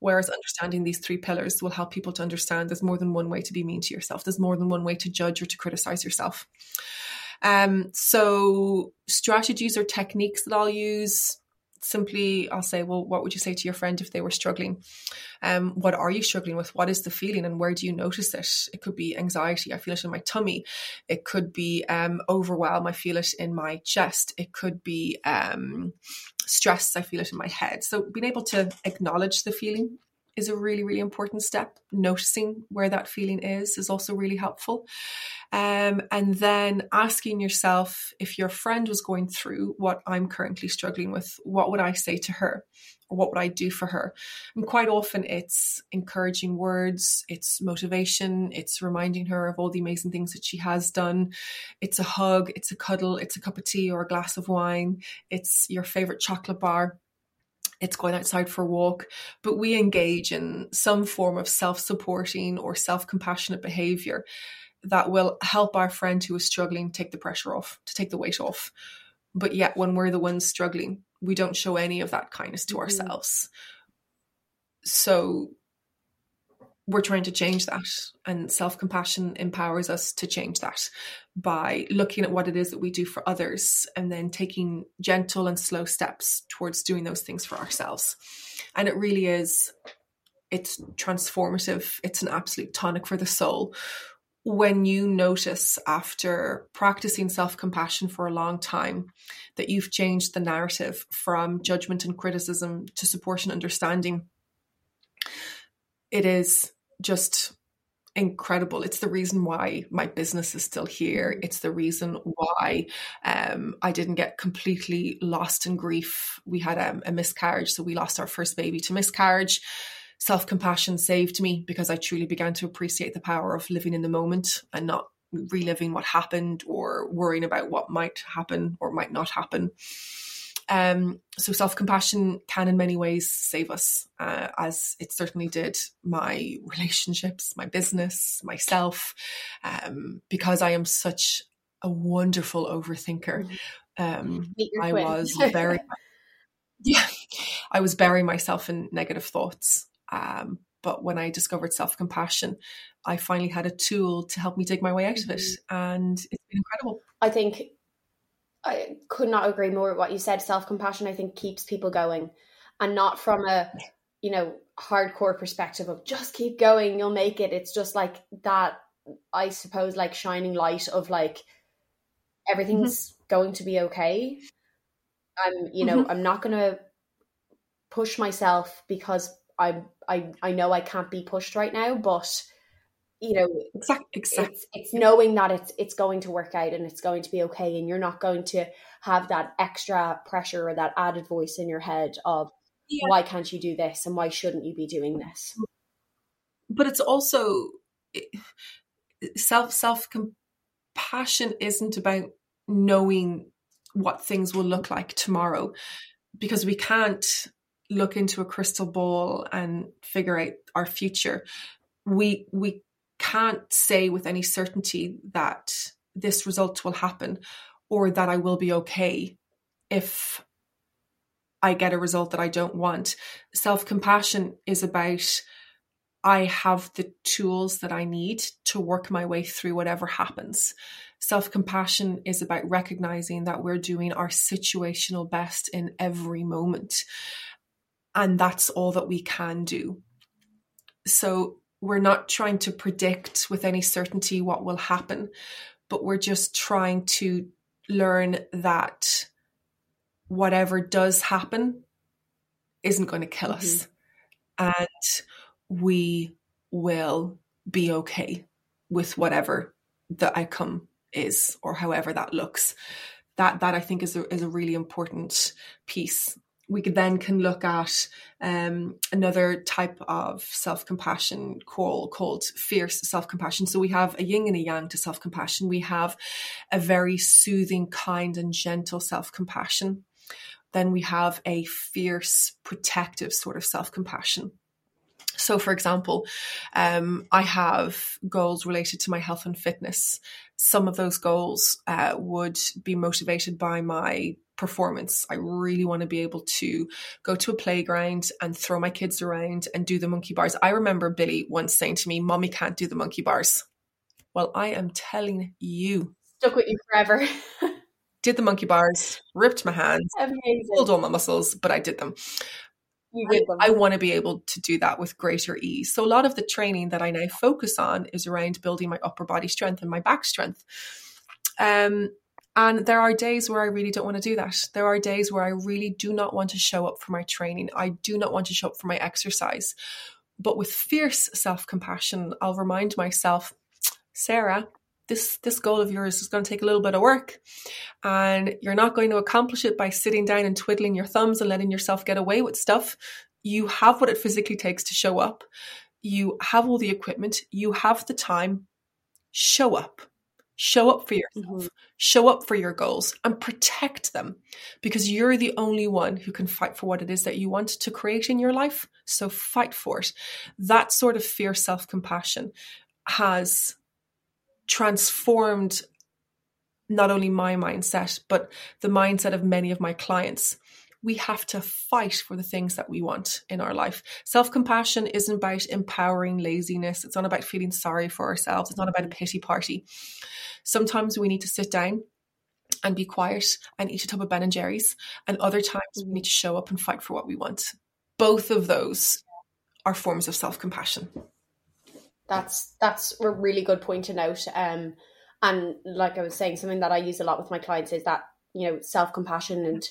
Whereas understanding these three pillars will help people to understand there's more than one way to be mean to yourself. There's more than one way to judge or to criticize yourself. Um, so strategies or techniques that I'll use simply I'll say, well, what would you say to your friend if they were struggling? Um, what are you struggling with? What is the feeling and where do you notice it? It could be anxiety. I feel it in my tummy. It could be um, overwhelm. I feel it in my chest. It could be um, stress. I feel it in my head. So being able to acknowledge the feeling is a really, really important step. Noticing where that feeling is is also really helpful. Um, and then asking yourself if your friend was going through what I'm currently struggling with, what would I say to her? Or what would I do for her? And quite often it's encouraging words, it's motivation, it's reminding her of all the amazing things that she has done. It's a hug, it's a cuddle, it's a cup of tea or a glass of wine, it's your favorite chocolate bar it's going outside for a walk, but we engage in some form of self supporting or self compassionate behavior that will help our friend who is struggling take the pressure off, to take the weight off. But yet, when we're the ones struggling, we don't show any of that kindness to mm-hmm. ourselves. So, we're trying to change that and self-compassion empowers us to change that by looking at what it is that we do for others and then taking gentle and slow steps towards doing those things for ourselves. And it really is it's transformative. It's an absolute tonic for the soul. When you notice after practicing self compassion for a long time that you've changed the narrative from judgment and criticism to support and understanding, it is just incredible. It's the reason why my business is still here. It's the reason why um, I didn't get completely lost in grief. We had um, a miscarriage, so we lost our first baby to miscarriage. Self compassion saved me because I truly began to appreciate the power of living in the moment and not reliving what happened or worrying about what might happen or might not happen. Um, so self compassion can, in many ways, save us, uh, as it certainly did my relationships, my business, myself, um, because I am such a wonderful overthinker. Mm-hmm. Um, I was very, yeah, I was burying myself in negative thoughts. Um, but when I discovered self compassion, I finally had a tool to help me dig my way out of it, mm-hmm. and it's been incredible. I think I could not agree more with what you said. Self compassion, I think, keeps people going, and not from a you know hardcore perspective of just keep going, you'll make it. It's just like that. I suppose like shining light of like everything's mm-hmm. going to be okay. I'm you know mm-hmm. I'm not gonna push myself because I'm I I know I can't be pushed right now, but you know exactly, exactly. It's, it's knowing that it's it's going to work out and it's going to be okay and you're not going to have that extra pressure or that added voice in your head of yeah. why can't you do this and why shouldn't you be doing this but it's also self self compassion isn't about knowing what things will look like tomorrow because we can't look into a crystal ball and figure out our future we we can't say with any certainty that this result will happen or that I will be okay if I get a result that I don't want. Self compassion is about I have the tools that I need to work my way through whatever happens. Self compassion is about recognizing that we're doing our situational best in every moment. And that's all that we can do. So we're not trying to predict with any certainty what will happen, but we're just trying to learn that whatever does happen isn't going to kill mm-hmm. us. And we will be okay with whatever the outcome is or however that looks. That that I think is a, is a really important piece. We then can look at um, another type of self compassion called called fierce self compassion. So we have a yin and a yang to self compassion. We have a very soothing, kind, and gentle self compassion. Then we have a fierce, protective sort of self compassion. So, for example, um, I have goals related to my health and fitness. Some of those goals uh, would be motivated by my performance. I really want to be able to go to a playground and throw my kids around and do the monkey bars. I remember Billy once saying to me, Mommy can't do the monkey bars. Well, I am telling you. Stuck with you forever. did the monkey bars, ripped my hands, Amazing. pulled all my muscles, but I did them. I, I want to be able to do that with greater ease. So a lot of the training that I now focus on is around building my upper body strength and my back strength. Um, and there are days where I really don't want to do that. There are days where I really do not want to show up for my training. I do not want to show up for my exercise. But with fierce self compassion, I'll remind myself, Sarah, this this goal of yours is going to take a little bit of work and you're not going to accomplish it by sitting down and twiddling your thumbs and letting yourself get away with stuff you have what it physically takes to show up you have all the equipment you have the time show up show up for yourself mm-hmm. show up for your goals and protect them because you're the only one who can fight for what it is that you want to create in your life so fight for it that sort of fierce self-compassion has transformed not only my mindset, but the mindset of many of my clients. We have to fight for the things that we want in our life. Self compassion isn't about empowering laziness. It's not about feeling sorry for ourselves. It's not about a pity party. Sometimes we need to sit down and be quiet and eat a tub of Ben and Jerry's. And other times we need to show up and fight for what we want. Both of those are forms of self compassion that's that's a really good point to note. Um, and like I was saying, something that I use a lot with my clients is that you know self compassion and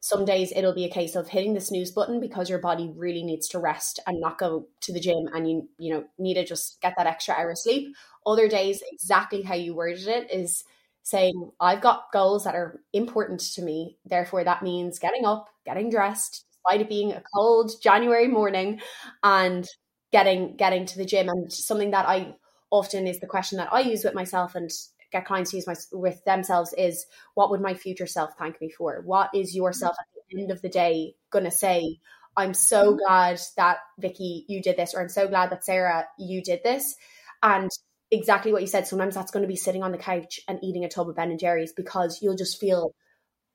some days it'll be a case of hitting the snooze button because your body really needs to rest and not go to the gym and you you know need to just get that extra hour of sleep. Other days exactly how you worded it is saying i've got goals that are important to me. Therefore that means getting up getting dressed despite it being a cold january morning and getting getting to the gym. And something that I often is the question that I use with myself and get clients to use my with themselves is what would my future self thank me for? What is yourself at the end of the day gonna say? I'm so mm-hmm. glad that Vicky you did this, or I'm so glad that Sarah you did this. And exactly what you said, sometimes that's going to be sitting on the couch and eating a tub of Ben and Jerry's because you'll just feel,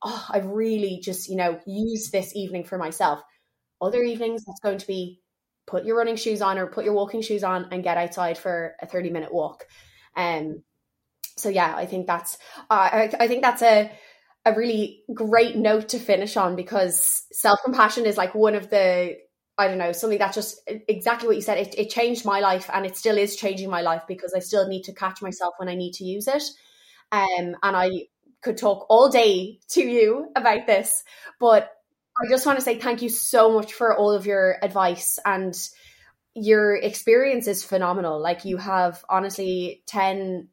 oh, I've really just, you know, used this evening for myself. Other evenings, that's going to be put your running shoes on or put your walking shoes on and get outside for a 30 minute walk. Um, so yeah, I think that's, uh, I, I think that's a, a really great note to finish on because self compassion is like one of the I don't know something that just exactly what you said. It, it changed my life and it still is changing my life because I still need to catch myself when I need to use it. Um, and I could talk all day to you about this, but I just want to say thank you so much for all of your advice and your experience is phenomenal. Like you have honestly 10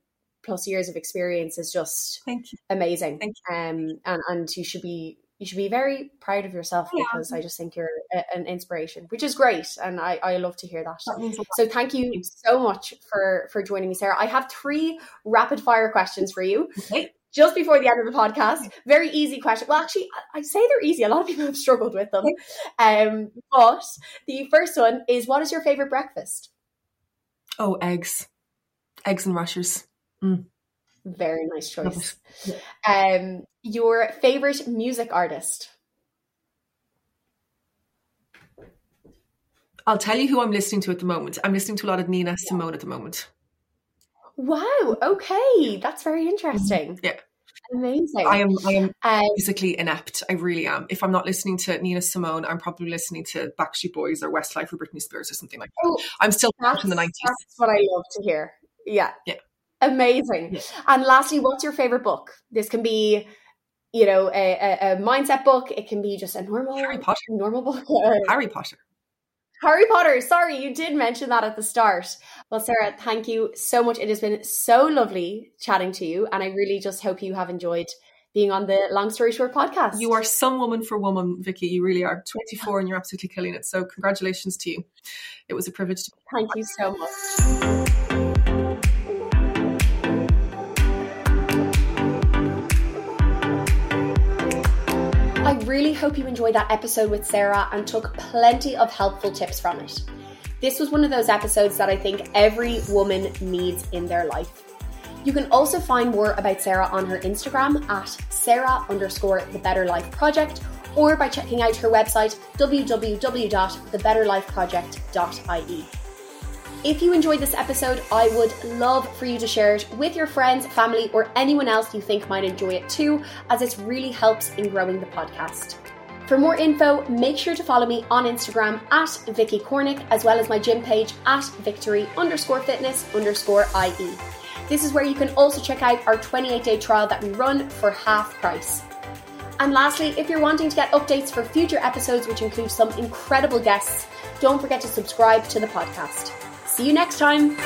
plus years of experience is just thank you. amazing. Thank you. Um, and, and you should be you should be very proud of yourself yeah. because I just think you're a, an inspiration, which is great, and I, I love to hear that. that so thank you so much for for joining me, Sarah. I have three rapid fire questions for you. Okay just before the end of the podcast. Very easy question. Well, actually, I say they're easy. A lot of people have struggled with them. Um, but the first one is what is your favorite breakfast? Oh, eggs. Eggs and rashers. Mm. Very nice choice. Um, your favorite music artist? I'll tell you who I'm listening to at the moment. I'm listening to a lot of Nina Simone at the moment. Wow. Okay, that's very interesting. Yeah. Amazing. I am I am Um, musically inept. I really am. If I'm not listening to Nina Simone, I'm probably listening to Backstreet Boys or Westlife or Britney Spears or something like that. oh, I'm still in the 90s. that's what I love to hear. Yeah. Yeah. Amazing. Yeah. And lastly, what's your favorite book? This can be, you know, a, a, mindset book. It can be just a normal Harry Potter. normal book. Harry Potter. Harry Potter. Sorry, you did mention that at the start. Well, Sarah, thank you so much. It has been so lovely chatting to you, and I really just hope you have enjoyed being on the Long Story Short podcast. You are some woman for woman, Vicky. You really are. 24 and you're absolutely killing it. So congratulations to you. It was a privilege to Thank you so much. Really hope you enjoyed that episode with Sarah and took plenty of helpful tips from it. This was one of those episodes that I think every woman needs in their life. You can also find more about Sarah on her Instagram at Sarah underscore the Better Life Project or by checking out her website www.thebetterlifeproject.ie. If you enjoyed this episode, I would love for you to share it with your friends, family, or anyone else you think might enjoy it too, as it really helps in growing the podcast. For more info, make sure to follow me on Instagram at Vicky Cornick, as well as my gym page at victory underscore fitness underscore IE. This is where you can also check out our 28 day trial that we run for half price. And lastly, if you're wanting to get updates for future episodes, which include some incredible guests, don't forget to subscribe to the podcast. See you next time.